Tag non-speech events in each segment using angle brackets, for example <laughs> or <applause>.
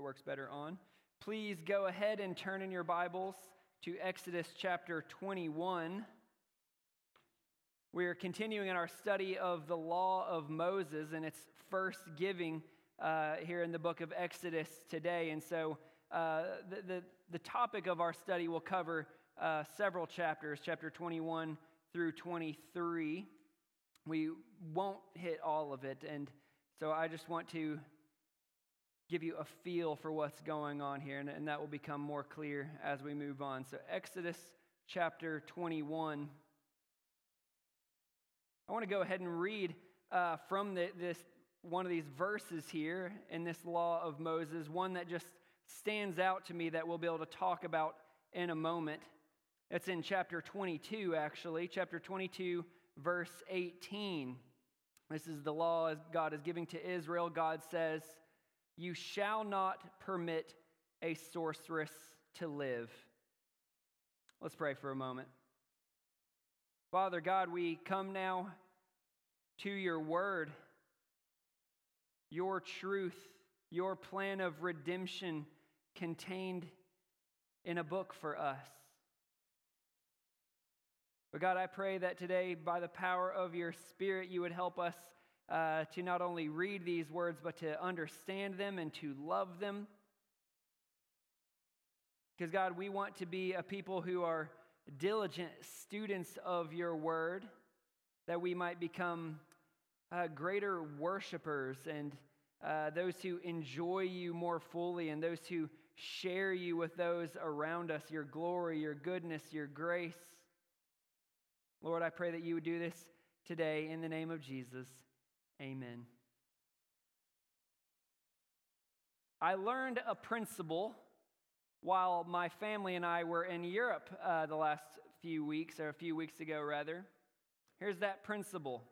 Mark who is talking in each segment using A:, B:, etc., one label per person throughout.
A: that works better on. Please go ahead and turn in your Bibles to Exodus chapter 21. We are continuing in our study of the law of Moses and its first giving uh, here in the book of Exodus today. And so uh, the, the, the, topic of our study will cover uh, several chapters, chapter 21 through 23. We won't hit all of it. And so I just want to give you a feel for what's going on here, and, and that will become more clear as we move on. So, Exodus chapter 21. I want to go ahead and read uh, from the, this one of these verses here in this law of Moses, one that just stands out to me that we'll be able to talk about in a moment. It's in chapter 22, actually, chapter 22, verse 18. This is the law God is giving to Israel. God says, You shall not permit a sorceress to live. Let's pray for a moment. Father God, we come now to your word, your truth, your plan of redemption contained in a book for us. But God, I pray that today, by the power of your Spirit, you would help us uh, to not only read these words, but to understand them and to love them. Because, God, we want to be a people who are diligent students of your word, that we might become uh, greater worshipers and uh, those who enjoy you more fully and those who share you with those around us, your glory, your goodness, your grace. Lord, I pray that you would do this today in the name of Jesus. Amen. I learned a principle while my family and I were in Europe uh, the last few weeks, or a few weeks ago, rather. Here's that principle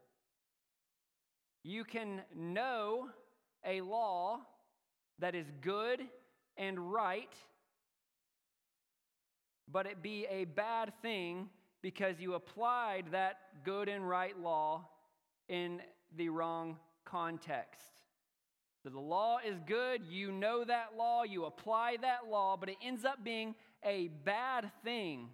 A: you can know a law that is good and right, but it be a bad thing because you applied that good and right law in the wrong context. So the law is good, you know that law, you apply that law, but it ends up being a bad thing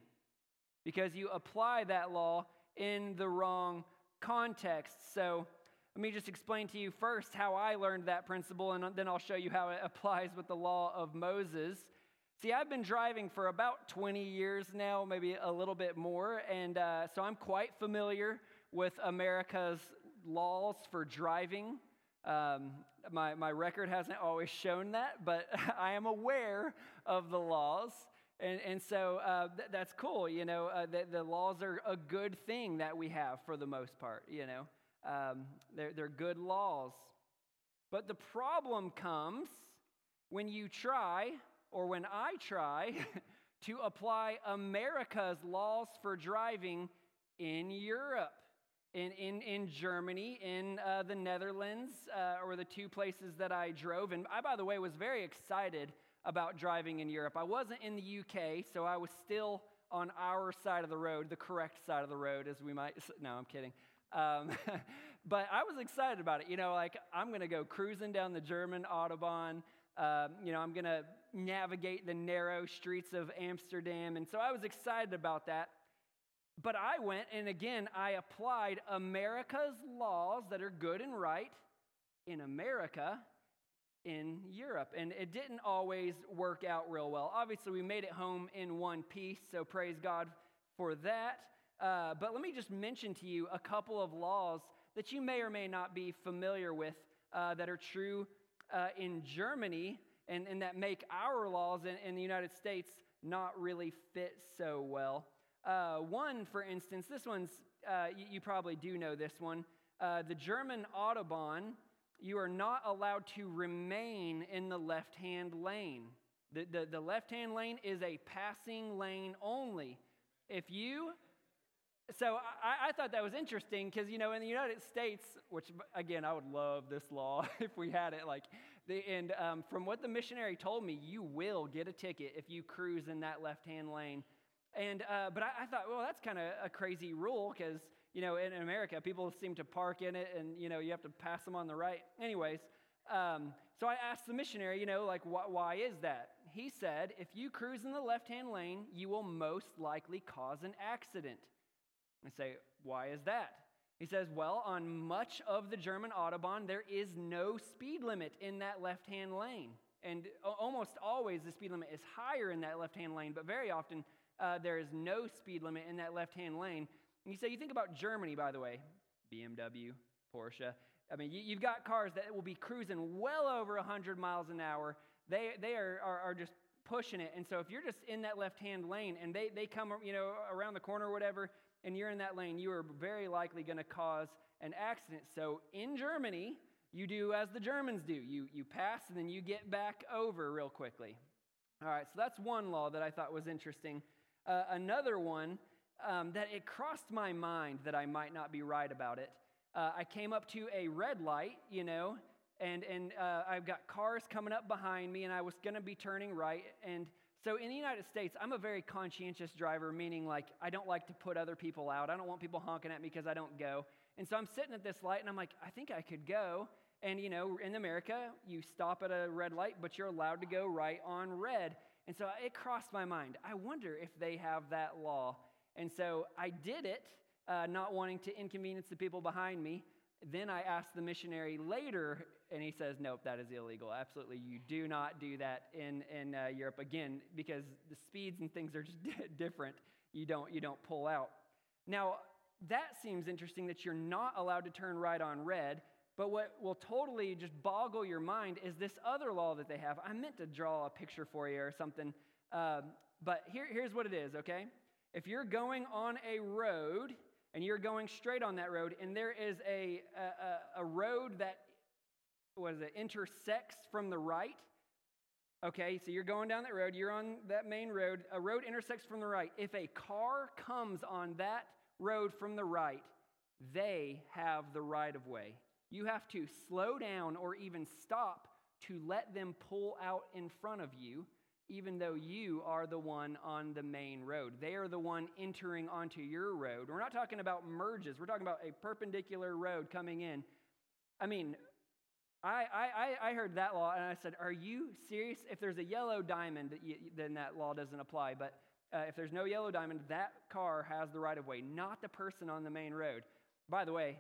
A: because you apply that law in the wrong context. So let me just explain to you first how I learned that principle, and then I'll show you how it <laughs> applies with the law of Moses. See, I've been driving for about 20 years now, maybe a little bit more, and uh, so I'm quite familiar with America's laws for driving. Um, my, my record hasn't always shown that, but <laughs> I am aware of the laws. And, and so uh, th- that's cool, you know. Uh, the, the laws are a good thing that we have for the most part, you know. Um, they're, they're good laws. But the problem comes when you try, or when I try, <laughs> to apply America's laws for driving in Europe. In, in, in Germany, in uh, the Netherlands, uh, or the two places that I drove. And I, by the way, was very excited about driving in Europe. I wasn't in the UK, so I was still on our side of the road, the correct side of the road, as we might. No, I'm kidding. Um, <laughs> but I was excited about it. You know, like I'm going to go cruising down the German Autobahn. Um, you know, I'm going to navigate the narrow streets of Amsterdam. And so I was excited about that. But I went and again, I applied America's laws that are good and right in America in Europe. And it didn't always work out real well. Obviously, we made it home in one piece, so praise God for that. Uh, but let me just mention to you a couple of laws that you may or may not be familiar with uh, that are true uh, in Germany and, and that make our laws in, in the United States not really fit so well. Uh, one, for instance, this one's, uh, you, you, probably do know this one. Uh, the German Autobahn, you are not allowed to remain in the left hand lane. The, the, the left hand lane is a passing lane only. If you so I, I, thought that was interesting because you know in the United States, which again I would love this law <laughs> if we had it. Like, the, and um, from what the missionary told me, you will get a ticket if you cruise in that left-hand lane. And uh, but I, I, thought, well, that's kind of a crazy rule because you know in America people seem to park in it, and you know you have to pass them on the right. Anyways, Um, so I asked the missionary, you know, like, wh- why is that? He said, if you cruise in the left hand lane, you will most likely cause an accident. I say, why is that? He says, well, on much of the German Autobahn, there is no speed limit in that left hand lane. And almost always the speed limit is higher in that left hand lane, but very often uh, there is no speed limit in that left hand lane. And you say, you think about Germany, by the way, BMW, Porsche. I mean, you, have got cars that will be cruising well over 100 miles an hour. They, they are, are, are just pushing it. And so if you're just in that left hand lane and they, they come you know, around the corner or whatever, and you're in that lane, you are very likely going to cause an accident. So in Germany, you do as the Germans do you, you pass and then you get back over real quickly. All right, so that's one law that I thought was interesting. Uh, another one um, that it crossed my mind that I might not be right about it. Uh, I came up to a red light, you know, and, and uh, I've got cars coming up behind me, and I was going to be turning right. And so in the United States, I'm a very conscientious driver, meaning like I don't like to put other people out. I don't want people honking at me because I don't go. And so I'm sitting at this light, and I'm like, I think I could go. And you know, in America, you stop at a red light, but you're allowed to go right on red. And so it crossed my mind. I wonder if they have that law. And so I did it, uh, not wanting to inconvenience the people behind me. Then I asked the missionary later, and he says, Nope, that is illegal. Absolutely, you do not do that in, in uh, Europe. Again, because the speeds and things are just <laughs> different. You don't, you don't pull out. Now, that seems interesting that you're not allowed to turn right on red. But what will totally just boggle your mind is this other law that they have. I meant to draw a picture for you or something, uh, but here, here's what it is, okay? If you're going on a road and you're going straight on that road, and there is a, a, a road that, what is it, intersects from the right, okay, so you're going down that road, you're on that main road, a road intersects from the right. If a car comes on that road from the right, they have the right of way. You have to slow down or even stop to let them pull out in front of you, even though you are the one on the main road. They are the one entering onto your road. We're not talking about merges, we're talking about a perpendicular road coming in. I mean, I, I, I heard that law and I said, Are you serious? If there's a yellow diamond, then that law doesn't apply. But uh, if there's no yellow diamond, that car has the right of way, not the person on the main road. By the way,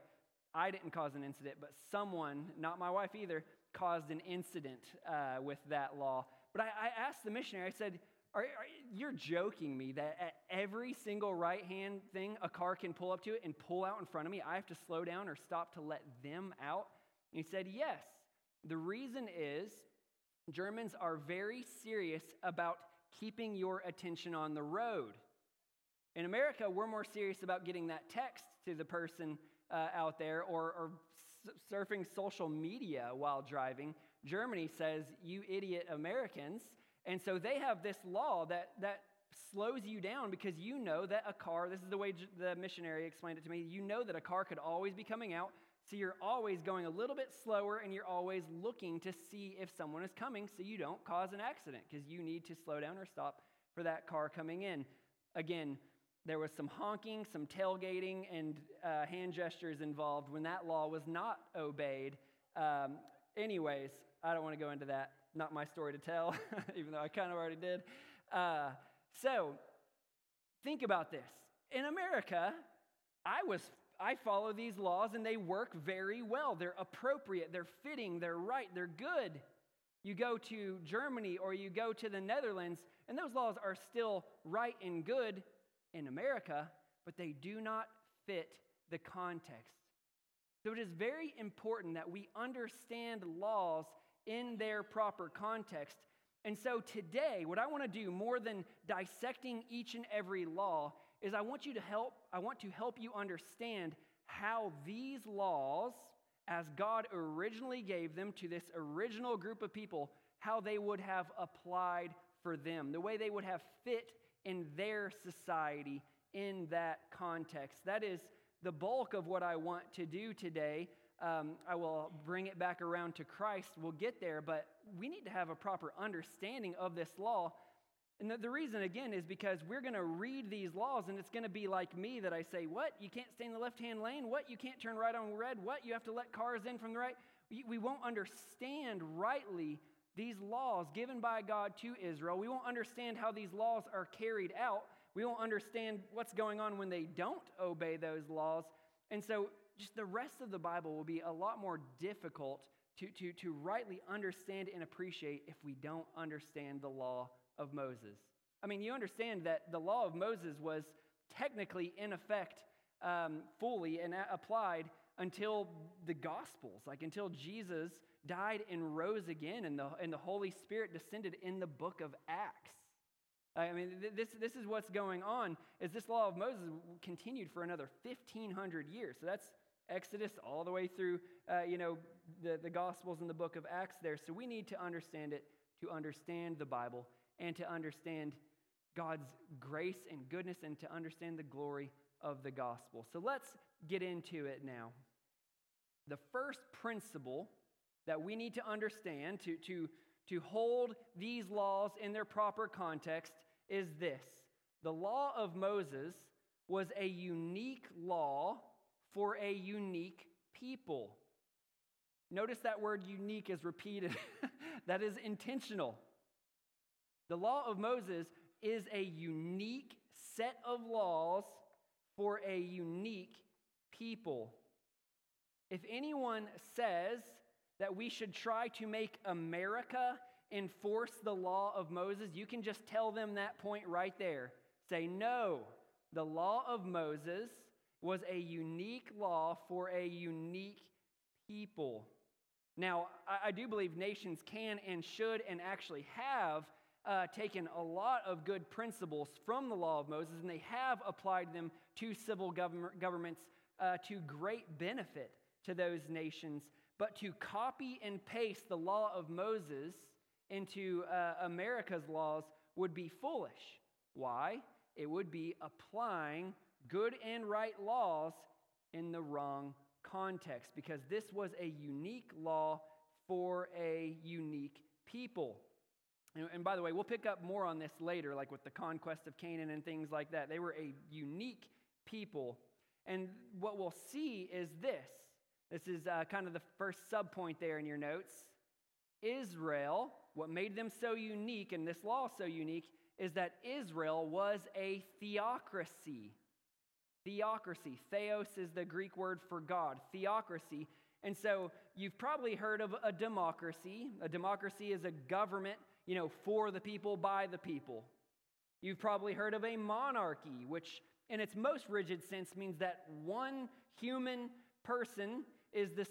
A: I didn't cause an incident, but someone, not my wife either, caused an incident uh, with that law. But I, I, asked the missionary, I said, are, are, You're joking me that at every single right hand thing, a car can pull up to it and pull out in front of me. I have to slow down or stop to let them out? And he said, Yes. The reason is Germans are very serious about keeping your attention on the road. In America, we're more serious about getting that text to the person uh, out there or, or surfing social media while driving. Germany says, you idiot Americans. And so they have this law that, that slows you down because you know that a car, this is the way the missionary explained it to me, you know that a car could always be coming out. So you're always going a little bit slower and you're always looking to see if someone is coming so you don't cause an accident because you need to slow down or stop for that car coming in. Again, there was some honking, some tailgating, and uh, hand gestures involved when that law was not obeyed. Um, anyways, I don't want to go into that. Not my story to tell, <laughs> even though I kind of already did. Uh, so, think about this. In America, I was I follow these laws and they work very well. They're appropriate, they're fitting, they're right, they're good. You go to Germany or you go to the Netherlands, and those laws are still right and good, in America, but they do not fit the context. So it is very important that we understand laws in their proper context. And so today, what I want to do more than dissecting each and every law is I want you to help I want to help you understand how these laws as God originally gave them to this original group of people, how they would have applied for them, the way they would have fit in their society in that context. That is the bulk of what I want to do today. Um, I will bring it back around to Christ. We'll get there, but we need to have a proper understanding of this law. And the, the reason, again, is because we're going to read these laws, and it's going to be like me that I say, What? You can't stay in the left hand lane? What? You can't turn right on red? What? You have to let cars in from the right? we, we won't understand rightly these laws given by God to Israel. We won't understand how these laws are carried out. We won't understand what's going on when they don't obey those laws. And so, just the rest of the Bible will be a lot more difficult to, to, to rightly understand and appreciate if we don't understand the law of Moses. I mean, you understand that the law of Moses was technically in effect um, fully and applied until the Gospels, like until Jesus died and rose again, and the, and the Holy Spirit descended in the book of Acts. I mean, this, this is what's going on, is this law of Moses continued for another 1,500 years. So that's Exodus all the way through, uh, you know, the, the Gospels and the book of Acts there. So we need to understand it to understand the Bible and to understand God's grace and goodness and to understand the glory of the gospel. So let's get into it now. The first principle that we need to understand to, to, to hold these laws in their proper context is this the law of Moses was a unique law for a unique people. Notice that word unique is repeated. <laughs> that is intentional. The law of Moses is a unique set of laws for a unique people. If anyone says that we should try to make America enforce the law of Moses, you can just tell them that point right there. Say, no, the law of Moses was a unique law for a unique people. Now, I, do believe nations can and should and actually have uh, taken a lot of good principles from the law of Moses and they have applied them to civil government, governments uh, to great benefit to those nations. But to copy and paste the law of Moses into uh, America's laws would be foolish. Why? It would be applying good and right laws in the wrong context because this was a unique law for a unique people. And, by the way, we'll pick up more on this later, like with the conquest of Canaan and things like that. They were a unique people. And what we'll see is this this is uh, kind of the first subpoint there in your notes. Israel, what made them so unique and this law so unique, is that Israel was a theocracy. Theocracy. Theos is the Greek word for God. Theocracy. And so you've probably heard of a democracy. A democracy is a government you know, for the people, by the people. You've probably heard of a monarchy, which in its most rigid sense means that one human person is the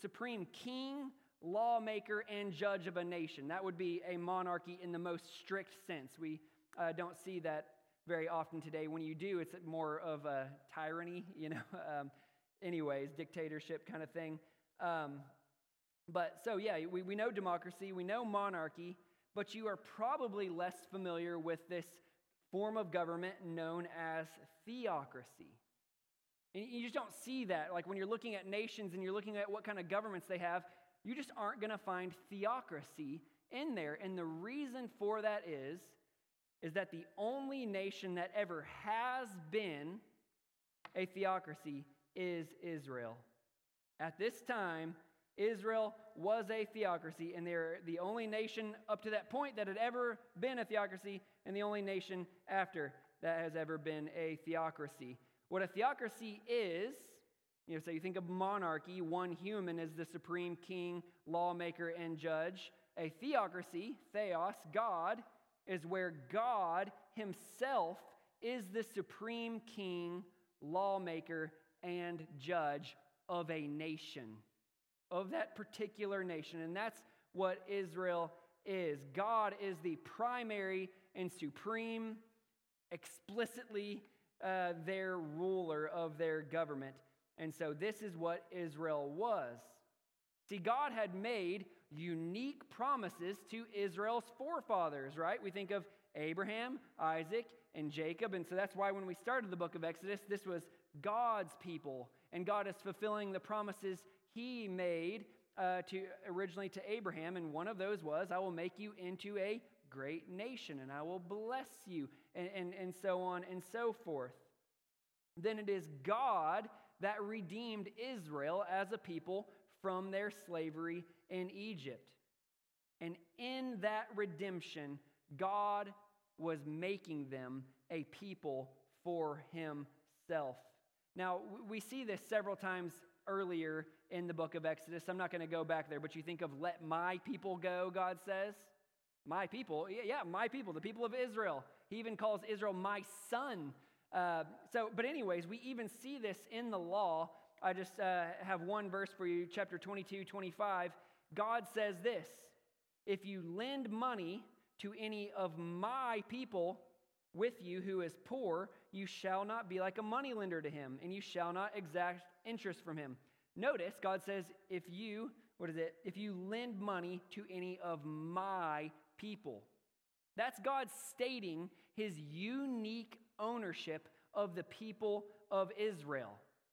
A: supreme king, lawmaker, and judge of a nation. That would be a monarchy in the most strict sense. We uh, don't see that very often today. When you do, it's more of a tyranny, you know, <laughs> um, anyways, dictatorship kind of thing. Um, but so, yeah, we, we know democracy, we know monarchy, but you are probably less familiar with this form of government known as theocracy. And you just don't see that. Like when you're looking at nations and you're looking at what kind of governments they have, you just aren't going to find theocracy in there. And the reason for that is is that the only nation that ever has been a theocracy is Israel. At this time, Israel was a theocracy, and they're the only nation up to that point that had ever been a theocracy, and the only nation after that has ever been a theocracy. What a theocracy is, you know, so you think of monarchy, one human is the supreme king, lawmaker, and judge. A theocracy, theos, God, is where God himself is the supreme king, lawmaker, and judge of a nation of that particular nation. And that's what Israel is. God is the primary and supreme, explicitly uh, their ruler of their government. And so this is what Israel was. See, God had made unique promises to Israel's forefathers, right? We think of Abraham, Isaac, and Jacob. And so that's why when we started the book of Exodus, this was God's people. And God is fulfilling the promises he made uh, to originally to Abraham, and one of those was, I will make you into a great nation, and I will bless you, and, and, and so on and so forth. Then it is God that redeemed Israel as a people from their slavery in Egypt. And in that redemption, God was making them a people for himself. Now, we see this several times earlier in the book of Exodus. I'm not going to go back there, but you think of let my people go, God says. My people, yeah, my people, the people of Israel. He even calls Israel my son. Uh, so, but, anyways, we even see this in the law. I just uh, have one verse for you, chapter 22, 25. God says this If you lend money to any of my people with you who is poor, you shall not be like a moneylender to him, and you shall not exact interest from him. Notice God says, if you, what is it? If you lend money to any of my people. That's God stating his unique ownership of the people of Israel.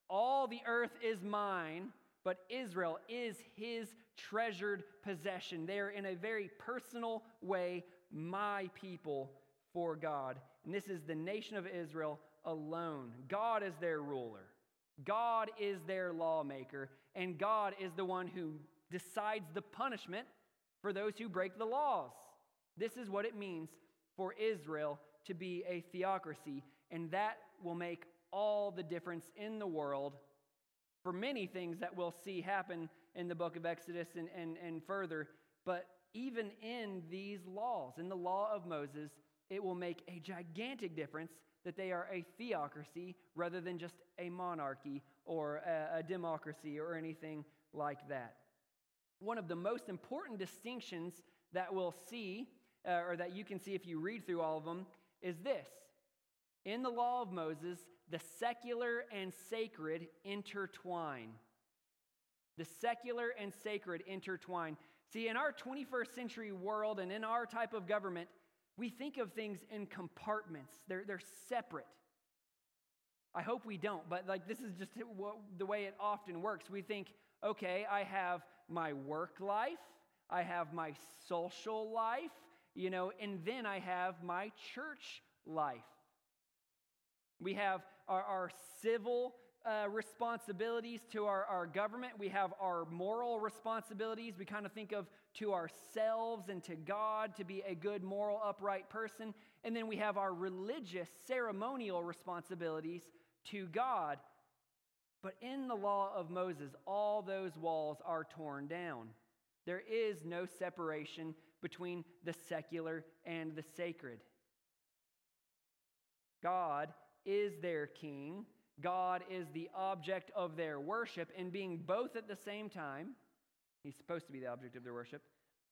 A: All the earth is mine, but Israel is his treasured possession. They're in a very personal way my people for God. And this is the nation of Israel alone. God is their ruler, God is their lawmaker, and God is the one who decides the punishment for those who break the laws. This is what it means for Israel to be a theocracy, and that will make all the difference in the world for many things that we'll see happen in the book of Exodus and, and, and further. But even in these laws, in the law of Moses, it will make a gigantic difference that they are a theocracy rather than just a monarchy or a, a democracy or anything like that. One of the most important distinctions that we'll see, uh, or that you can see if you read through all of them, is this. In the law of Moses, the secular and sacred intertwine. The secular and sacred intertwine. See, in our 21st century world and in our type of government, we think of things in compartments, they're, they're separate. I hope we don't, but like this is just the way it often works. We think, okay, I have my work life, I have my social life, you know, and then I have my church life. We have our, our civil uh, responsibilities to our, our government. We have our moral responsibilities. We kind of think of to ourselves and to God to be a good, moral, upright person. And then we have our religious, ceremonial responsibilities to God. But in the law of Moses, all those walls are torn down. There is no separation between the secular and the sacred. God is their king God is the object of their worship, and being both at the same time, He's supposed to be the object of their worship,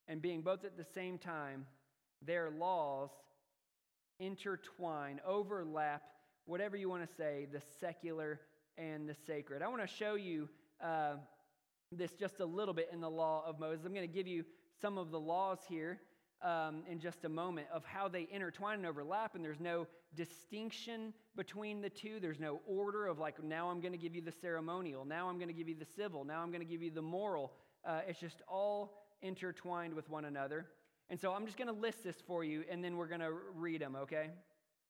A: and being both at the same time, their laws intertwine, overlap, whatever you want to say, the secular and the sacred. I want to show you uh, this just a little bit in the law of Moses. I'm going to give you some of the laws here um, in just a moment of how they intertwine and overlap, and there's no distinction between the two. There's no order of like, now I'm going to give you the ceremonial, now I'm going to give you the civil, now I'm going to give you the moral. Uh, it's just all intertwined with one another. And so I'm just going to list this for you, and then we're going to read them, okay?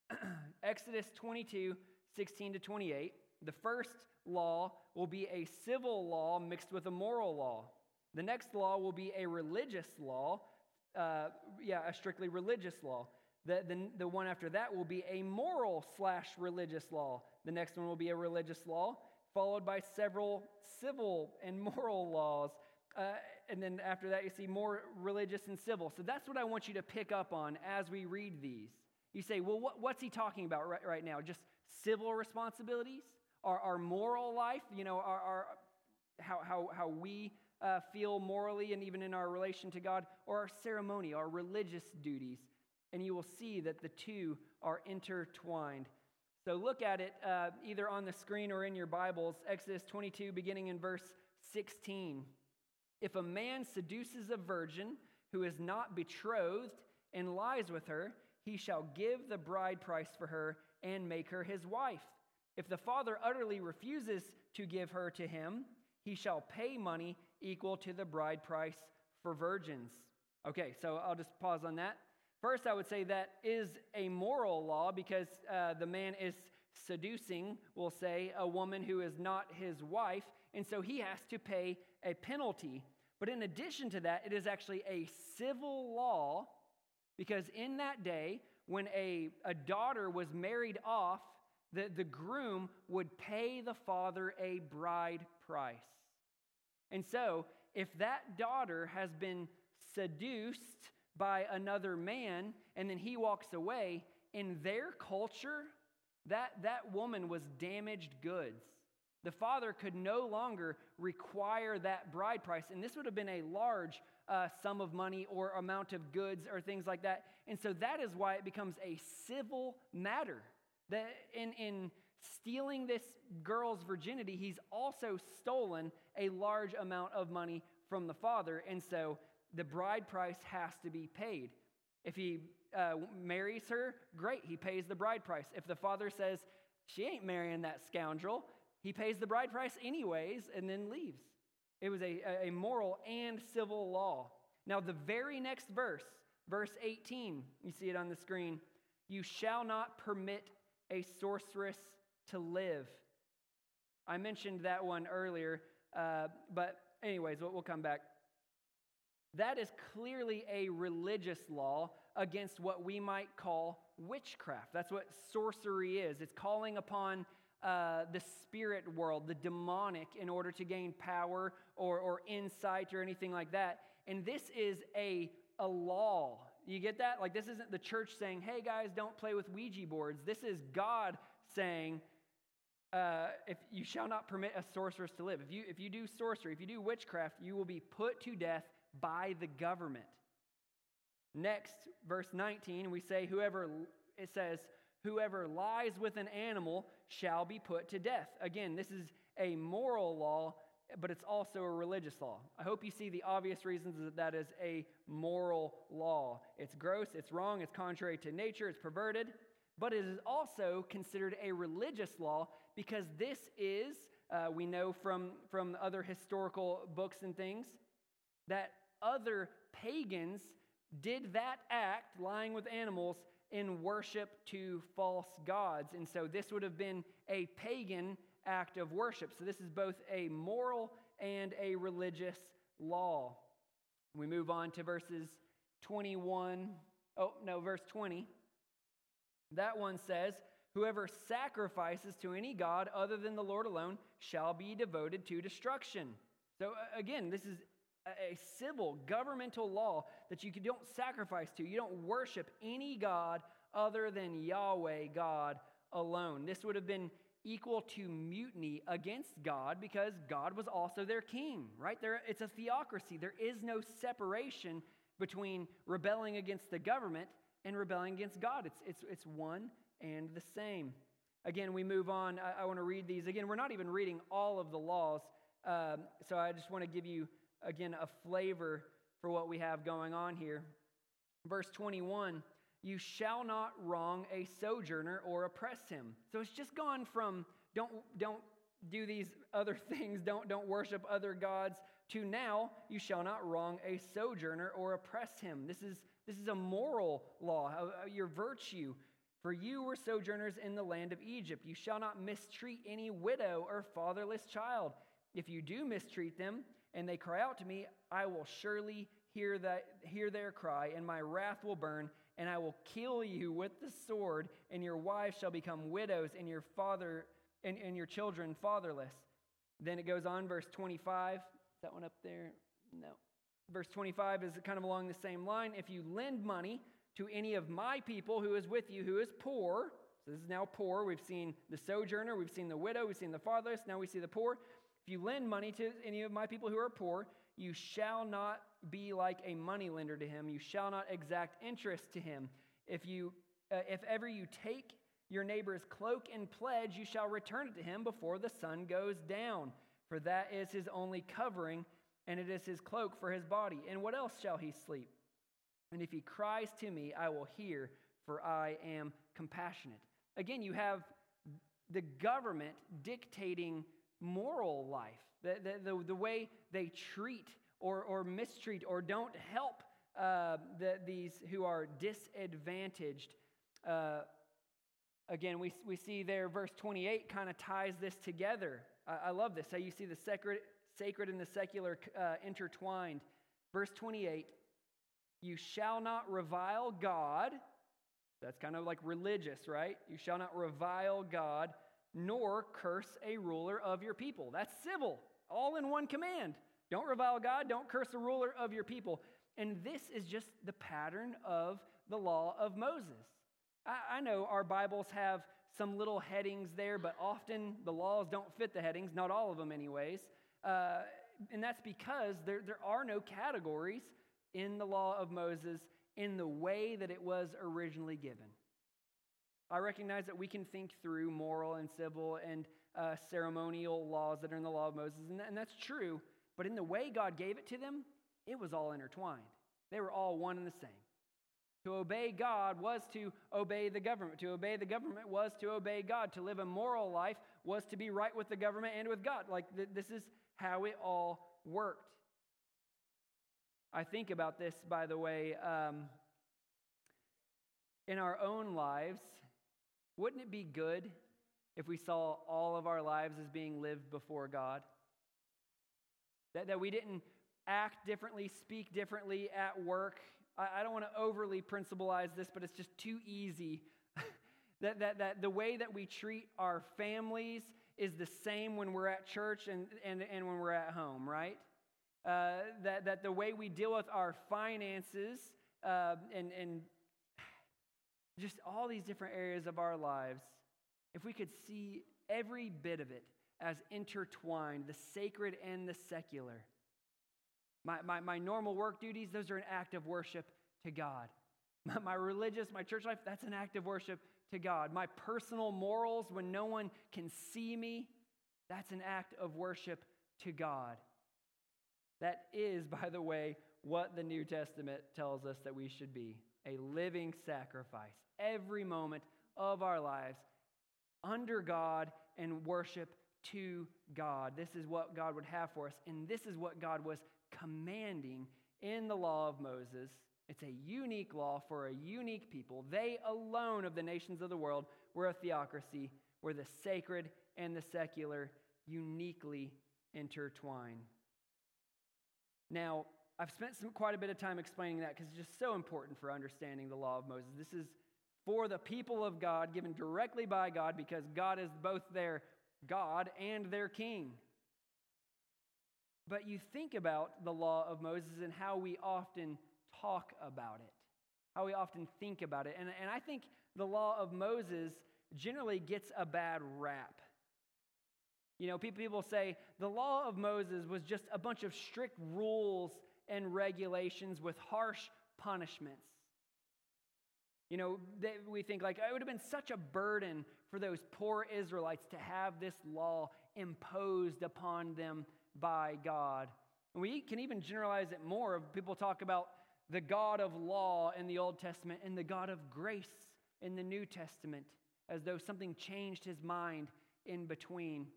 A: <clears throat> Exodus 22, 16 to 28. The first law will be a civil law mixed with a moral law. The next law will be a religious law uh, yeah, a strictly religious law. The, the, the one after that will be a moral slash religious law. The next one will be a religious law, followed by several civil and <laughs> moral laws. Uh, and then after that, you see more religious and civil. So that's what I want you to pick up on as we read these. You say, well, what, what's he talking about right, right now? Just civil responsibilities? Our, our moral life? You know, our, our, how, how, how we uh, feel morally and even in our relation to God, or our ceremony, our religious duties. And you will see that the two are intertwined. So look at it uh, either on the screen or in your Bibles, Exodus 22, beginning in verse 16. If a man seduces a virgin who is not betrothed and lies with her, he shall give the bride price for her and make her his wife. If the father utterly refuses to give her to him, he shall pay money equal to the bride price for virgins. Okay, so I'll just pause on that. First, I would say that is a moral law because uh, the man is seducing, we'll say, a woman who is not his wife, and so he has to pay a penalty. But in addition to that, it is actually a civil law because in that day, when a, a daughter was married off, the, the groom would pay the father a bride price. And so, if that daughter has been seduced by another man and then he walks away, in their culture, that, that woman was damaged goods. The father could no longer require that bride price, and this would have been a large uh, sum of money or amount of goods or things like that. And so that is why it becomes a civil matter. That in, in stealing this girl's virginity, he's also stolen a large amount of money from the father, and so the bride price has to be paid. If he uh, marries her, great, he pays the bride price. If the father says, she ain't marrying that scoundrel, he pays the bride price anyways and then leaves. It was a, a moral and civil law. Now, the very next verse, verse 18, you see it on the screen. You shall not permit a sorceress to live. I mentioned that one earlier, uh, but, anyways, we'll, we'll come back. That is clearly a religious law against what we might call witchcraft. That's what sorcery is. It's calling upon uh, the spirit world, the demonic, in order to gain power or, or insight or anything like that. And this is a, a law. You get that? Like, this isn't the church saying, hey guys, don't play with Ouija boards. This is God saying, uh, if you shall not permit a sorceress to live. If you, if you do sorcery, if you do witchcraft, you will be put to death by the government. Next, verse 19, we say, whoever, it says, whoever lies with an animal shall be put to death. Again, this is a moral law, but it's also a religious law. I hope you see the obvious reasons that that is a moral law. It's gross, it's wrong, it's contrary to nature, it's perverted, but it is also considered a religious law because this is, uh, we know from, from other historical books and things, that other pagans did that act, lying with animals, in worship to false gods. And so this would have been a pagan act of worship. So this is both a moral and a religious law. We move on to verses 21. Oh, no, verse 20. That one says, Whoever sacrifices to any god other than the Lord alone shall be devoted to destruction. So again, this is a civil governmental law that you don't sacrifice to. You don't worship any God other than Yahweh, God alone. This would have been equal to mutiny against God because God was also their king, right? There, it's a theocracy. There is no separation between rebelling against the government and rebelling against God. It's, it's, it's one and the same. Again, we move on. I, I want to read these. Again, we're not even reading all of the laws. Um, so I just want to give you again, a flavor for what we have going on here. Verse 21 You shall not wrong a sojourner or oppress him. So it's just gone from don't, don't do these other <laughs> things, don't, don't worship other gods, to now you shall not wrong a sojourner or oppress him. This is, this is a moral law, uh, uh, your virtue. For you were sojourners in the land of Egypt. You shall not mistreat any widow or fatherless child. If you do mistreat them, and they cry out to me, I will surely hear, that, hear their cry, and my wrath will burn, and I will kill you with the sword, and your wives shall become widows, and your father and, and your children fatherless. Then it goes on, verse 25. Is that one up there? No. Verse 25 is kind of along the same line. If you lend money to any of my people who is with you, who is poor, so this is now poor. We've seen the sojourner, we've seen the widow, we've seen the fatherless, now we see the poor. If you lend money to any of my people who are poor, you shall not be like a moneylender to him. You shall not exact interest to him. If you, uh, if ever you take your neighbor's cloak and pledge, you shall return it to him before the sun goes down. For that is his only covering, and it is his cloak for his body. And what else shall he sleep? And if he cries to me, I will hear, for I am compassionate. Again, you have the government dictating moral life, the, the, the, the way they treat or, or mistreat or don't help uh, the, these who are disadvantaged. Uh, Again, we, we see there, verse 28 kind of ties this together. I, I, love this, how you see the sacred, sacred and the secular uh, intertwined. Verse 28 You shall not revile God. That's kind of like religious, right? You shall not revile God, nor curse a ruler of your people. That's civil, all in one command. Don't revile God, don't curse the ruler of your people. And this is just the pattern of the law of Moses. I, I know our Bibles have some little headings there, but often the laws don't fit the headings, not all of them, anyways. Uh, and that's because there, there are no categories in the law of Moses in the way that it was originally given. I recognize that we can think through moral and civil and uh, ceremonial laws that are in the law of Moses, and, that, and that's true, but in the way God gave it to them, it was all intertwined. They were all one and the same. To obey God was to obey the government. To obey the government was to obey God. To live a moral life was to be right with the government and with God. Like th- this is how it all worked. I think about this, by the way, um, in our own lives. Wouldn't it be good if we saw all of our lives as being lived before God? That, that we didn't act differently, speak differently at work, I, don't want to overly principalize this, but it's just too easy. <laughs> that, that, that the way that we treat our families is the same when we're at church and, and, and when we're at home, right? Uh, that, that the way we deal with our finances uh, and, and just all these different areas of our lives, if we could see every bit of it as intertwined, the sacred and the secular, my, my, my normal work duties, those are an act of worship to God. <laughs> My, my religious, my church life, that's an act of worship to God. My personal morals, when no one can see me, that's an act of worship to God. That is, <laughs> by the way, what the New Testament tells us that we should be a living sacrifice every moment of our lives under God and worship to God. This is what God would have for us, and this is what God was commanding in the law of Moses. It's a unique law for a unique people. They alone of the nations of the world were a theocracy where the sacred and the secular uniquely intertwine. Now, I've spent some, quite a bit of time explaining that because it's just so important for understanding the law of Moses. This is for the people of God, given directly by God, because God is both their God and their king. But you think about the law of Moses and how we often talk about it, how we often think about it. And, and I think the law of Moses generally gets a bad rap. You know, people, say the law of Moses was just a bunch of strict rules and regulations with harsh punishments. You know, they, we think like it would have been such a burden for those poor Israelites to have this law imposed upon them by God. And we can even generalize it more. People talk about the God of law in the Old Testament and the God of grace in the New Testament, as though something changed his mind in between.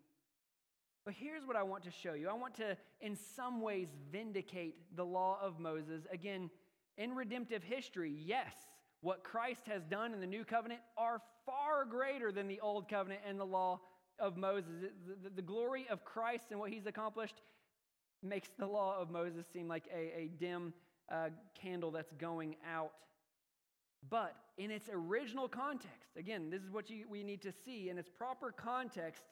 A: But here's what I want to show you I want to, in some ways, vindicate the law of Moses. Again, in redemptive history, yes, what Christ has done in the new covenant are far greater than the old covenant and the law of Moses. The, the, glory of Christ and what he's accomplished makes the law of Moses seem like a, a dim uh, candle that's going out. But in its original context, again, this is what you, we need to see. In its proper context,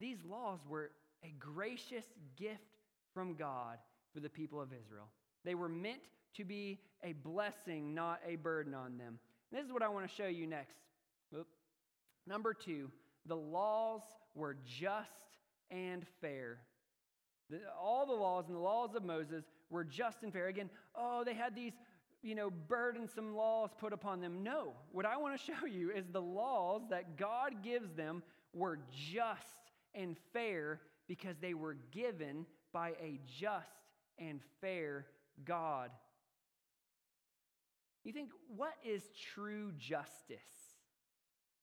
A: these laws were a gracious gift from God for the people of Israel. They were meant to be a blessing, not a burden on them. And this is what I want to show you next. Oop. Number two, the laws were just and fair. The, all the laws and the laws of Moses were just and fair. Again, oh, they had these, you know, burdensome laws put upon them. No, what I want to <laughs> show you is the laws that God gives them were just and fair because they were given by a just and fair God. You think, what is true justice?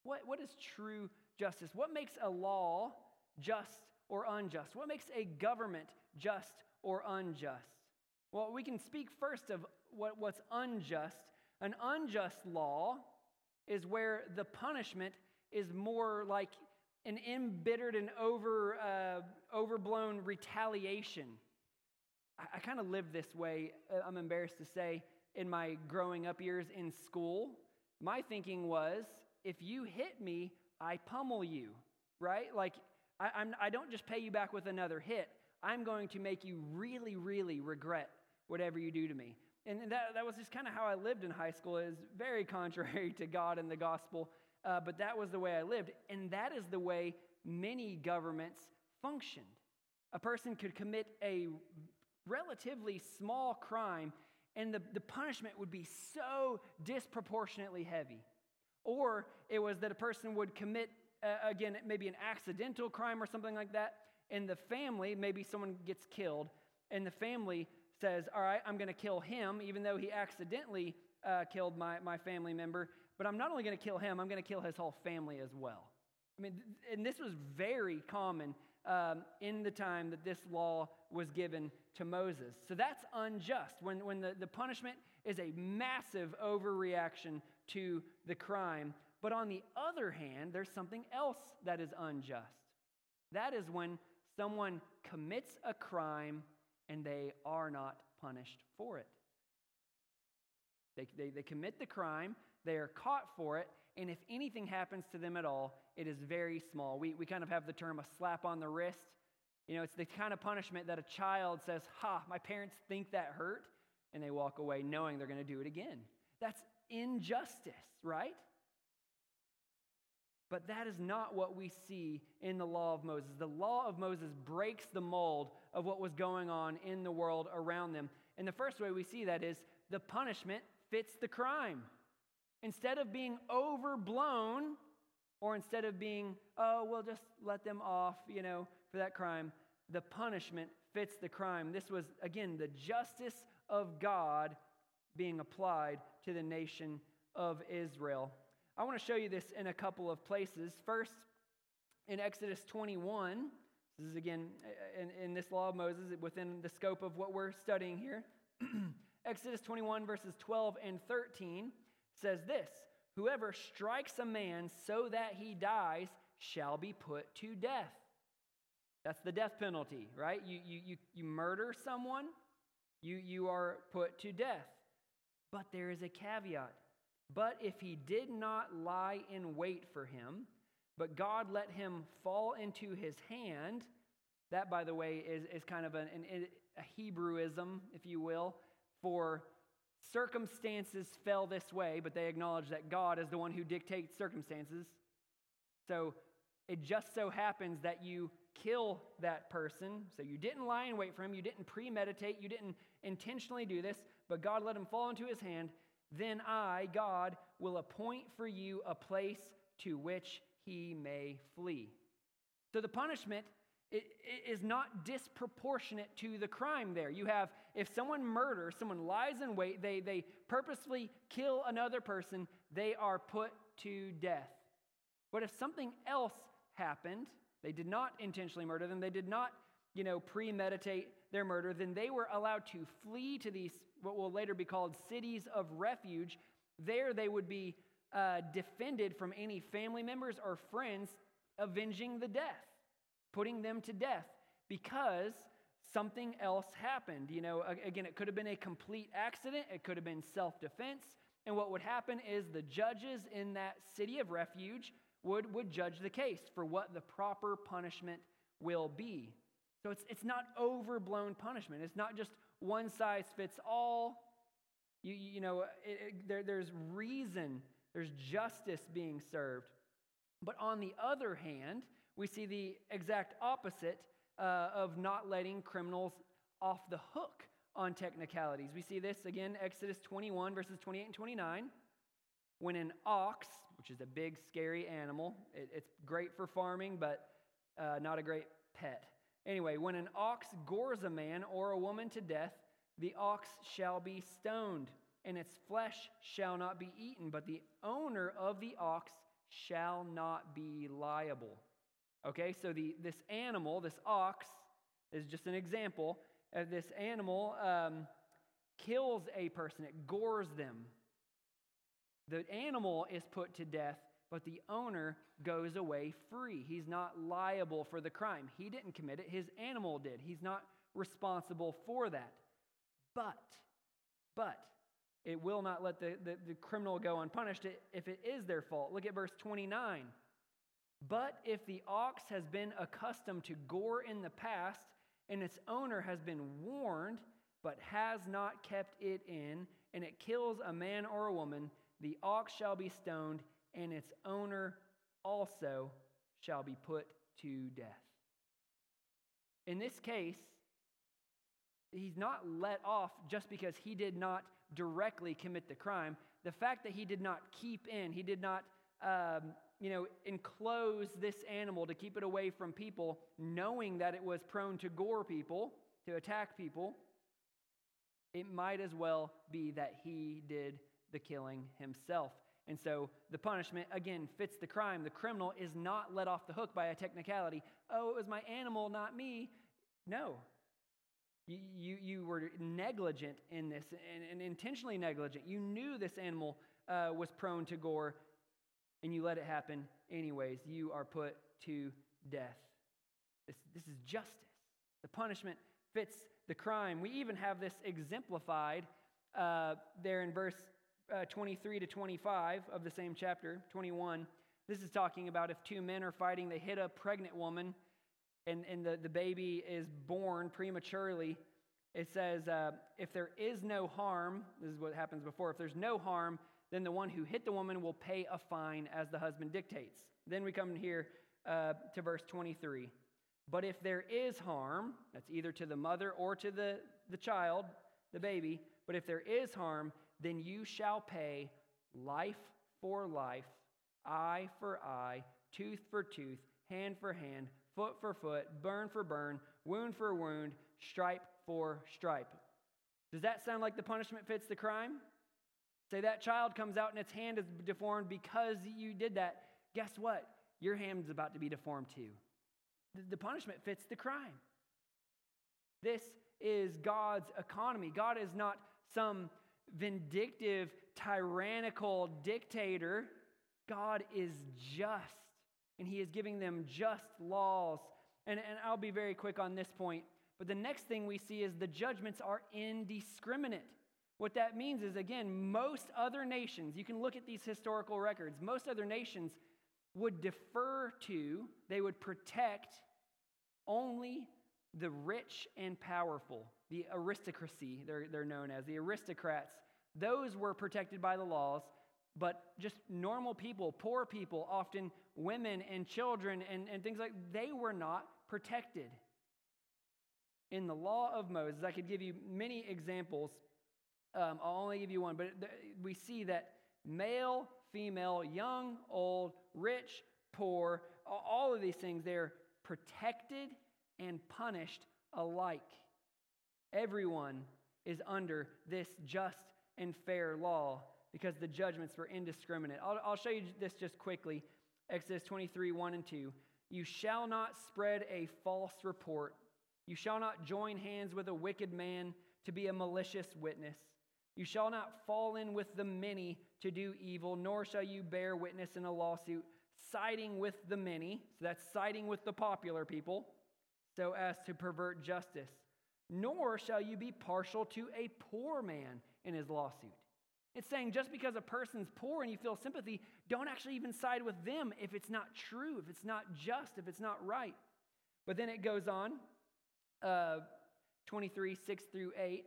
A: What, what is true justice? What makes a law just or unjust? What makes a government just or unjust? Well, we can speak first of what, what's unjust. An unjust law is where the punishment is more like an embittered and over, uh, overblown retaliation. I, I kind of lived this way, uh, I'm embarrassed to say, in my growing up years in school. My thinking was if you hit me, I pummel you, right? Like, I, I'm, I don't just pay you back with another hit. I'm going to make you really, really regret whatever you do to me. And that, that was just kind of how I lived in high school. It was very contrary <laughs> to God and the gospel, uh, but that was the way I lived. And that is the way many governments functioned. A person could commit a relatively small crime, and the, the punishment would be so disproportionately heavy. Or it was that a person would commit, uh, again, maybe an accidental crime or something like that, and the family, maybe someone gets killed, and the family says, All right, I'm going to kill him, even though he accidentally uh, killed my, my family member. But I'm not only going to kill him, I'm going to kill his whole family as well. I mean, and this was very common um, in the time that this law was given to Moses. So that's unjust. When, when the, the punishment is a massive overreaction to the crime. But on the other hand, there's something else that is unjust. That is when someone commits a crime and they are not punished for it. They, they, they commit the crime, they are caught for it, and if anything happens to them at all, it is very small. We, we kind of have the term a slap on the wrist. You know, it's the kind of punishment that a child says, Ha, my parents think that hurt, and they walk away knowing they're going to do it again. That's injustice, right? But that is not what we see in the law of Moses. The law of Moses breaks the mold of what was going on in the world around them. And the first way we see that is the punishment fits the crime. Instead of being overblown, or instead of being, oh, we'll just let them off, you know, for that crime, the punishment fits the crime. This was, again, the justice of God being applied to the nation of Israel. I want to show you this in a couple of places. First, in Exodus 21, this is again uh, in, in this law of Moses within the scope of what we're studying here. <clears throat> Exodus 21, verses 12 and 13 says this Whoever strikes a man so that he dies shall be put to death. That's the death penalty, right? You, you, you, you murder someone, you, you are put to death. But there is a caveat. But if he did not lie in wait for him, but God let him fall into his hand, that, by the way, is, is kind of an, an, a Hebrewism, if you will, for circumstances fell this way, but they acknowledge that God is the one who dictates circumstances. So it just so happens that you kill that person. So you didn't lie in wait for him, you didn't premeditate, you didn't intentionally do this, but God let him fall into his hand. Then I, God, will appoint for you a place to which he may flee. So the punishment is not disproportionate to the crime there. You have, if someone murders, someone lies in wait, they, they purposely kill another person, they are put to death. But if something else happened, they did not intentionally murder them, they did not, you know, premeditate their murder, then they were allowed to flee to these, what will later be called cities of refuge. There they would be uh, defended from any family members or friends avenging the death putting them to death because something else happened. You know, again, it could have been a complete accident, it could have been self defense. And what would happen is the judges in that city of refuge would, would judge the case for what the proper punishment will be. So it's, it's not overblown punishment. It's not just one size fits all. You, you know, it, it, there, there's reason, there's justice being served. But on the other hand, we see the exact opposite uh, of not letting criminals off the hook on technicalities. We see this again, Exodus 21, verses 28 and 29. When an ox, which is a big, scary animal, it, it's great for farming, but uh, not a great pet. Anyway, when an ox gores a man or a woman to death, the ox shall be stoned, and its flesh shall not be eaten, but the owner of the ox shall not be liable. Okay, so the, this animal, this ox, is just an example. of this animal um, kills a person, it gores them. The animal is put to death, but the owner goes away free. He's not liable for the crime. He didn't commit it, his animal did. He's not responsible for that. But, but, it will not let the, the, the criminal go unpunished if it is their fault. Look at verse 29. But if the ox has been accustomed to gore in the past, and its owner has been warned, but has not kept it in, and it kills a man or a woman, the ox shall be stoned, and its owner also shall be put to death. In this case, he's not let off just because he did not directly commit the crime. The fact that he did not keep in, he did not, um, you know, enclose this animal to keep it away from people, knowing that it was prone to gore people, to attack people, it might as well be that he did the killing himself. And so the punishment, again, fits the crime. The criminal is not let off the hook by a technicality. Oh, it was my animal, not me. No. You, you, you were negligent in this and, and intentionally negligent. You knew this animal uh, was prone to gore and you let it happen anyways. You are put to death. This, this is justice. The punishment fits the crime. We even have this exemplified uh, there in verse uh, 23 to 25 of the same chapter, 21. This is talking about if two men are fighting, they hit a pregnant woman, and, and the, the baby is born prematurely. It says, uh, if there is no harm, this is what happens before, if there's no harm, then the one who hit the woman will pay a fine as the husband dictates. Then we come here uh, to verse 23. But if there is harm, that's either to the mother or to the, the child, the baby, but if there is harm, then you shall pay life for life, eye for eye, tooth for tooth, hand for hand, foot for foot, burn for burn, wound for wound, stripe for stripe. Does that sound like the punishment fits the crime? Say that child comes out and its hand is deformed because you did that. Guess what? Your hand is about to be deformed too. The punishment fits the crime. This is God's economy. God is not some vindictive, tyrannical dictator. God is just, and He is giving them just laws. And, and I'll be very quick on this point. But the next thing we see is the judgments are indiscriminate. What that means is, again, most other nations, you can look at these historical records, most other nations would defer to, they would protect only the rich and powerful, the aristocracy, they're, they're known as, the aristocrats. Those were protected by the laws, but just normal people, poor people, often women and children and, and things like they were not protected. In the law of Moses, I could give you many examples. Um, I'll only give you one, but we see that male, female, young, old, rich, poor, all of these things, they're protected and punished alike. Everyone is under this just and fair law because the judgments were indiscriminate. I'll, I'll show you this just quickly Exodus 23 1 and 2. You shall not spread a false report. You shall not join hands with a wicked man to be a malicious witness. You shall not fall in with the many to do evil, nor shall you bear witness in a lawsuit, siding with the many. So that's siding with the popular people so as to pervert justice, nor shall you be partial to a poor man in his lawsuit. It's saying just because a person's poor and you feel sympathy, don't actually even side with them if it's not true, if it's not just, if it's not right. But then it goes on, uh, 23, 6 through 8.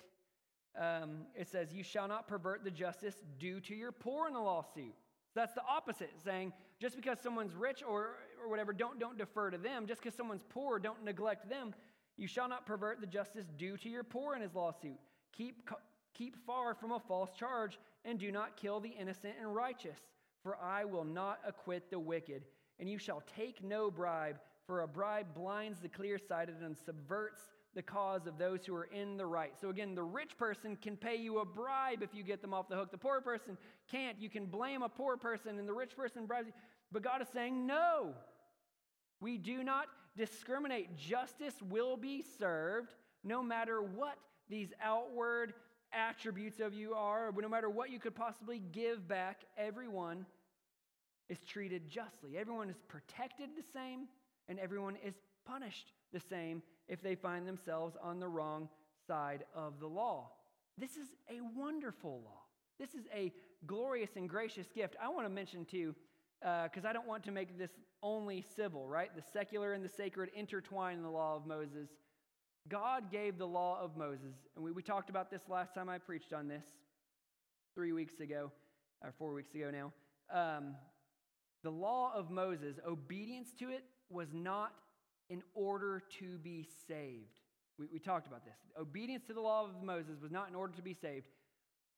A: Um, it says, You shall not pervert the justice due to your poor in a lawsuit. So that's the opposite, saying just because someone's rich or, or whatever, don't, don't defer to them. Just because someone's poor, don't neglect them. You shall not pervert the justice due to your poor in his lawsuit. Keep, keep far from a false charge, and do not kill the innocent and righteous, for I will not acquit the wicked. And you shall take no bribe, for a bribe blinds the clear sighted and subverts the cause of those who are in the right. So again, the rich person can pay you a bribe if you get them off the hook. The poor person can't. You can blame a poor person, and the rich person bribes you. But God is saying, no. We do not discriminate. Justice will be served no matter what these outward attributes of you are, no matter what you could possibly give back, everyone is treated justly. Everyone is protected the same, and everyone is punished the same if they find themselves on the wrong side of the law. This is a wonderful law. This is a glorious and gracious gift. I want to mention too, because uh, I don't want to make this only civil, right? The secular and the sacred intertwine in the law of Moses. God gave the law of Moses, and we, we talked about this last time I preached on this, three weeks ago, or four weeks ago now. Um, the law of Moses, obedience to it was not in order to be saved. We, we talked about this. Obedience to the law of Moses was not in order to be saved.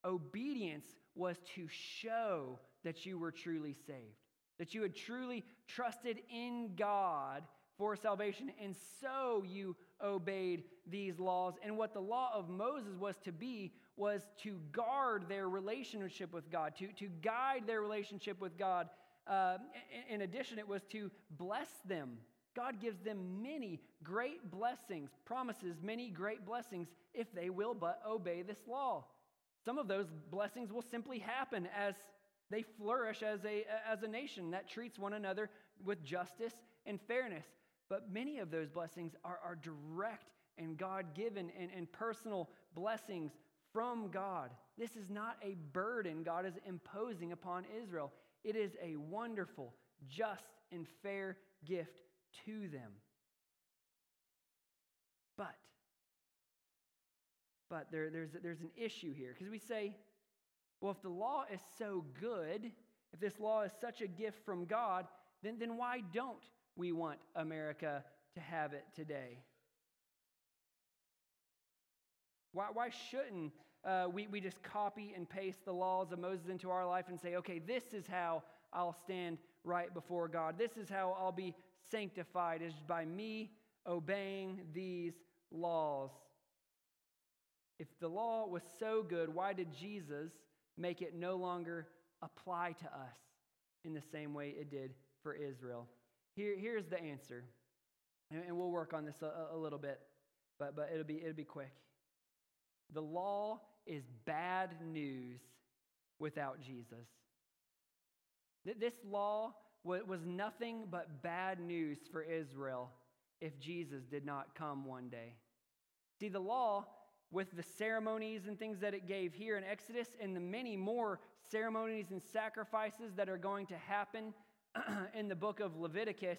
A: Obedience was to show that you were truly saved, that you had truly trusted in God for salvation, and so you obeyed these laws. And what the law of Moses was to be was to guard their relationship with God, to, to guide their relationship with God. Uh, in, in addition, it was to bless them. God gives them many great blessings, promises many great blessings if they will but obey this law. Some of those blessings will simply happen as they flourish as a, as a nation that treats one another with justice and fairness. But many of those blessings are, are direct and God given and, and personal blessings from God. This is not a burden God is imposing upon Israel, it is a wonderful, just, and fair gift to them. But, but there, there's, there's an issue here because we say, well, if the law is so good, if this law is such a gift from God, then, then why don't we want America to have it today? Why, why shouldn't uh, we, we just copy and paste the laws of Moses into our life and say, okay, this is how I'll stand right before God. This is how I'll be sanctified, is by me obeying these laws. If the law was so good, why did Jesus make it no longer apply to us in the same way it did for Israel? Here, here's the answer, and we'll work on this a, a little bit, but, but it'll, be, it'll be quick. The law is bad news without Jesus. This law was nothing but bad news for Israel if Jesus did not come one day. See, the law, with the ceremonies and things that it gave here in Exodus, and the many more ceremonies and sacrifices that are going to happen <clears throat> in the book of Leviticus,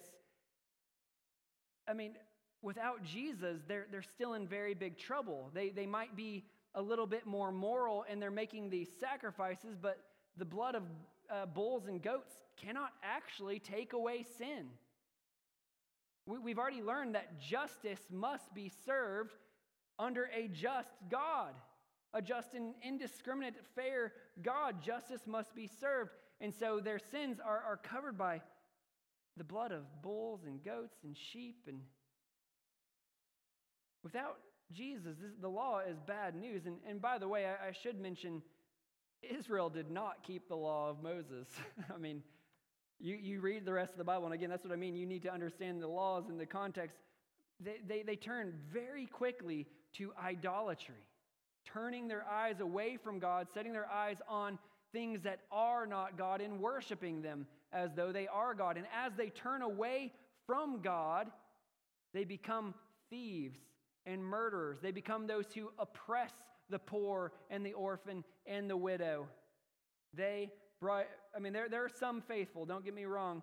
A: I mean, without Jesus, they're, they're still in very big trouble. They, they might be a little bit more moral and they're making these sacrifices, but the blood of uh, bulls and goats cannot actually take away sin. We, we've already learned that justice must be served under a just God, a just and indiscriminate, fair God. Justice must be served. And so their sins are, are covered by the blood of bulls and goats and sheep. And without Jesus, this, the law is bad news. And, and by the way, I, I should mention Israel did not keep the law of Moses. <laughs> I mean, you, you read the rest of the Bible, and again, that's what I mean. You need to understand the laws in the context. They, they, they turn very quickly to idolatry, turning their eyes away from God, setting their eyes on things that are not God, and worshiping them as though they are God. And as they turn away from God, they become thieves and murderers. They become those who oppress the poor and the orphan and the widow. They brought, I mean, there, there are some faithful, don't get me wrong,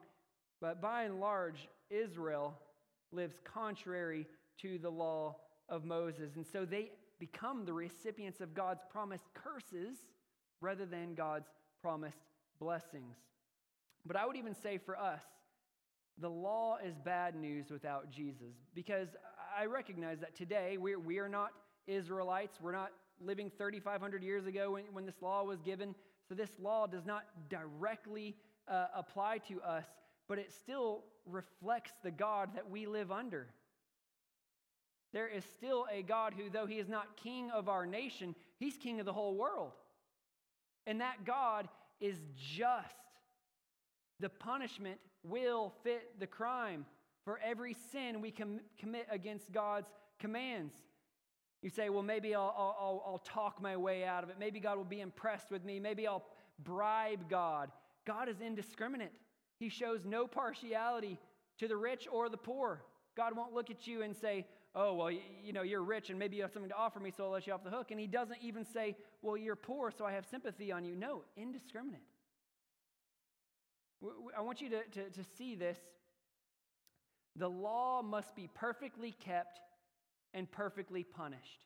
A: but by and large, Israel lives contrary to the law of Moses. And so they become the recipients of God's promised curses rather than God's promised blessings. But I would even say for us, the law is bad news without Jesus because I recognize that today we we are not Israelites. We're not living 3,500 years ago when, when this law was given. So this law does not directly uh, apply to us, but it still reflects the God that we live under. There is still a God who, though he is not king of our nation, he's king of the whole world. And that God is just. The punishment will fit the crime for every sin we com- commit against God's commands. You say, well, maybe I'll, I'll, I'll talk my way out of it. Maybe God will be impressed with me. Maybe I'll bribe God. God is indiscriminate. He shows no partiality to the rich or the poor. God won't look at you and say, Oh, well, you know, you're rich and maybe you have something to offer me, so I'll let you off the hook. And He doesn't even say, Well, you're poor, so I have sympathy on you. No, indiscriminate. I want you to, to, to see this. The law must be perfectly kept and perfectly punished.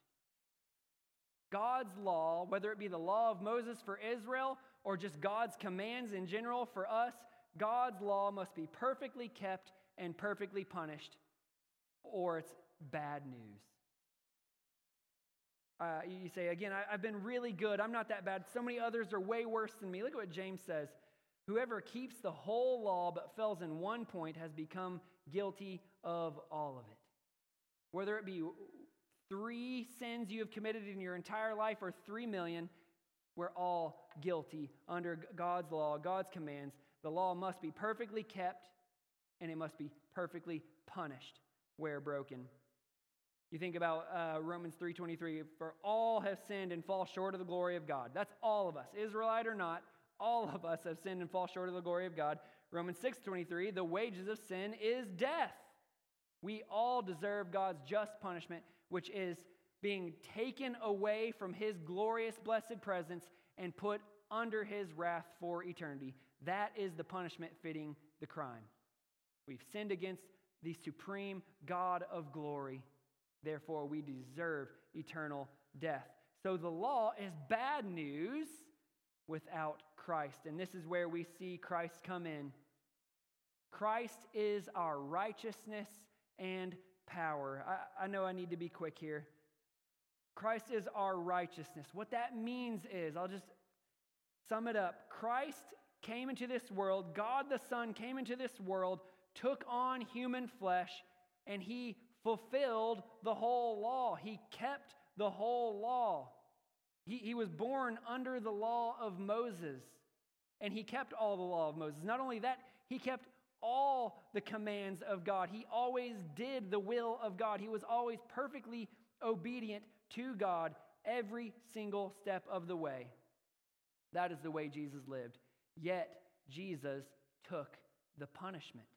A: God's law, whether it be the law of Moses for Israel or just God's commands in general for us, God's law must be perfectly kept and perfectly punished, or it's bad news. Uh, you say, again, I, have been really good. I'm not that bad. So many others are way worse than me. Look at what James says. Whoever keeps the whole law but fails in one point has become guilty of all of it. Whether it be three sins you have committed in your entire life or three million, we're all guilty under God's law, God's commands. The law must be perfectly kept and it must be perfectly punished where broken. You think about uh, Romans 3:23, for all have sinned and fall short of the glory of God. That's all of us, Israelite or not, all of us have sinned and fall short of the glory of God. Romans 6:23, the wages of sin is death. We all deserve God's just punishment, which is being taken away from his glorious blessed presence and put under his wrath for eternity. That is the punishment fitting the crime. We've sinned against the supreme God of glory. Therefore, we deserve eternal death. So the law is bad news without Christ. And this is where we see Christ come in. Christ is our righteousness and power. I, I know I need to be quick here. Christ is our righteousness. What that means is, I'll just sum it up Christ came into this world, God the Son came into this world, took on human flesh, and he fulfilled the whole law. He kept the whole law. He, he was born under the law of Moses, and he kept all the law of Moses. Not only that, he kept all the commands of God. He always did the will of God. He was always perfectly obedient to God every single step of the way. That is the way Jesus lived. Yet, Jesus took the punishment.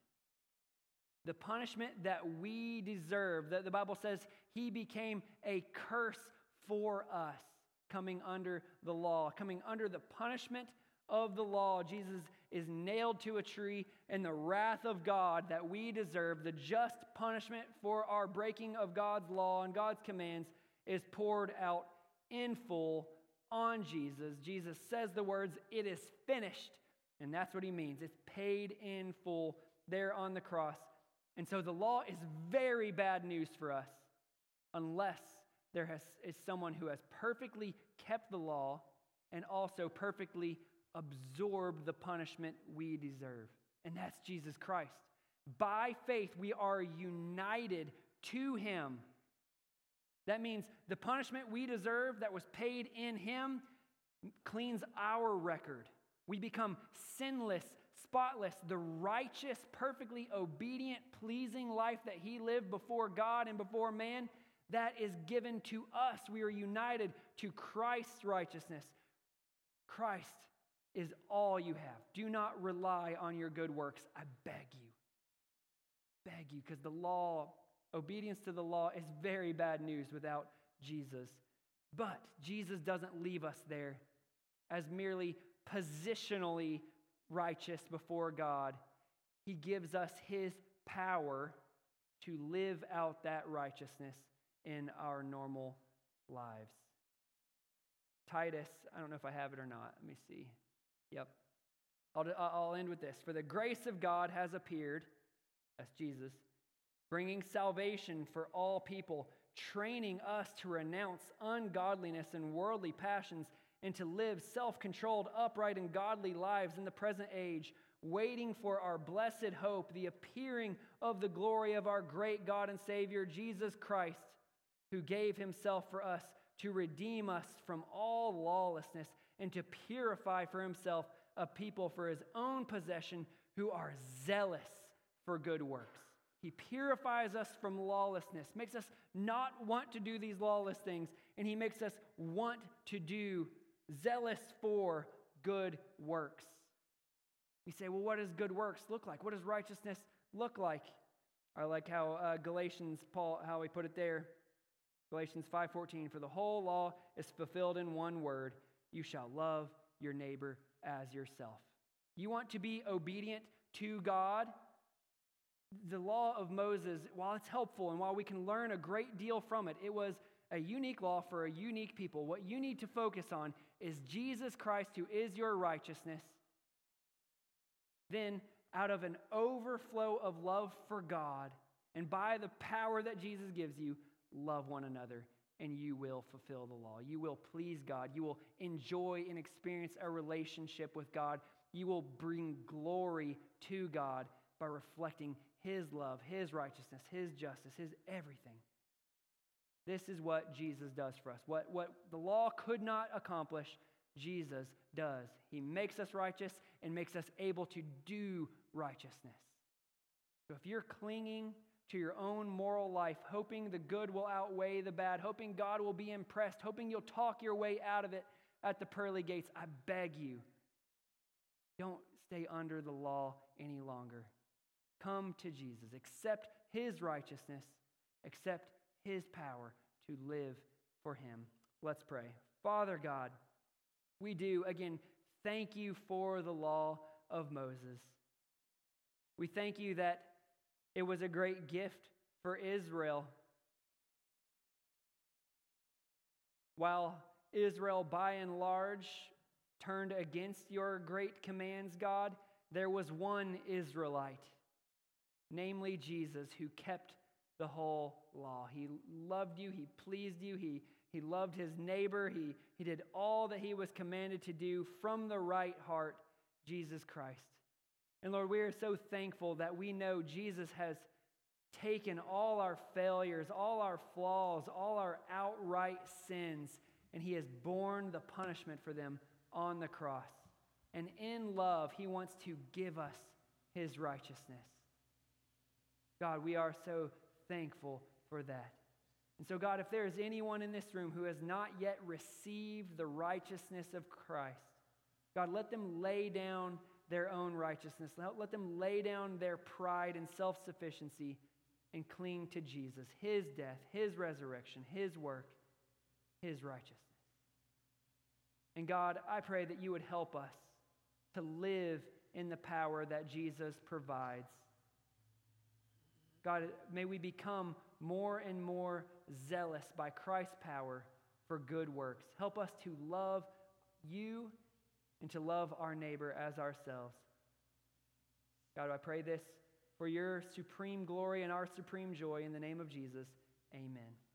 A: The punishment that we deserve. That the Bible says he became a curse for us, coming under the law, coming under the punishment of the law. Jesus is nailed to a tree, and the wrath of God that we deserve, the just punishment for our breaking of God's law and God's commands, is poured out in full on Jesus. Jesus says the words, It is finished. And that's what he means. It's paid in full there on the cross. And so the law is very bad news for us unless there has, is someone who has perfectly kept the law and also perfectly absorbed the punishment we deserve. And that's Jesus Christ. By faith, we are united to him. That means the punishment we deserve that was paid in him cleans our record. We become sinless, spotless, the righteous, perfectly obedient, pleasing life that he lived before God and before man. That is given to us. We are united to Christ's righteousness. Christ is all you have. Do not rely on your good works. I beg you. Beg you, because the law, obedience to the law, is very bad news without Jesus. But Jesus doesn't leave us there as merely positionally righteous before God. He gives us His power to live out that righteousness in our normal lives. Titus, I don't know if I have it or not. Let me see. Yep. I'll, I'll end with this. For the grace of God has appeared, that's Jesus, bringing salvation for all people, training us to renounce ungodliness and worldly passions and to live self controlled, upright, and godly lives in the present age, waiting for our blessed hope, the appearing of the glory of our great God and Savior, Jesus Christ, who gave himself for us to redeem us from all lawlessness and to purify for himself a people for his own possession who are zealous for good works. He purifies us from lawlessness, makes us not want to do these lawless things, and he makes us want to do zealous for good works. You say, well, what does good works look like? What does righteousness look like? I like how uh, Galatians, Paul, how he put it there. Galatians 5:14 for the whole law is fulfilled in one word you shall love your neighbor as yourself. You want to be obedient to God? The law of Moses, while it's helpful and while we can learn a great deal from it, it was a unique law for a unique people. What you need to focus on is Jesus Christ, who is your righteousness. Then, out of an overflow of love for God, and by the power that Jesus gives you, love one another, and you will fulfill the law. You will please God. You will enjoy and experience a relationship with God. You will bring glory to God by reflecting His love, His righteousness, His justice, His everything. This is what Jesus does for us. What, what the law could not accomplish, Jesus does. He makes us righteous and makes us able to do righteousness. So if you're clinging to your own moral life, hoping the good will outweigh the bad, hoping God will be impressed, hoping you'll talk your way out of it at the pearly gates, I beg you, don't stay under the law any longer. Come to Jesus. Accept his righteousness, accept his power to live for him. Let's pray. Father God, we do, again, thank you for the law of Moses. We thank you that it was a great gift for Israel. While Israel, by and large, turned against your great commands, God, there was one Israelite, namely Jesus, who kept the whole law. He loved you, he pleased you, he, he loved his neighbor, he, he did all that he was commanded to do from the right heart, Jesus Christ. And Lord, we are so thankful that we know Jesus has taken all our failures, all our flaws, all our outright sins, and he has borne the punishment for them on the cross. And in love, he wants to give us his righteousness. God, we are so thankful for that. And so, God, if there is anyone in this room who has not yet received the righteousness of Christ, God, let them lay down their own righteousness. Let them lay down their pride and self sufficiency and cling to Jesus, his death, his resurrection, his work, his righteousness. And God, I pray that you would help us to live in the power that Jesus provides. God, may we become more and more zealous by Christ's power for good works. Help us to love you and to love our neighbor as ourselves. God, I pray this for your supreme glory and our supreme joy in the name of Jesus. Amen.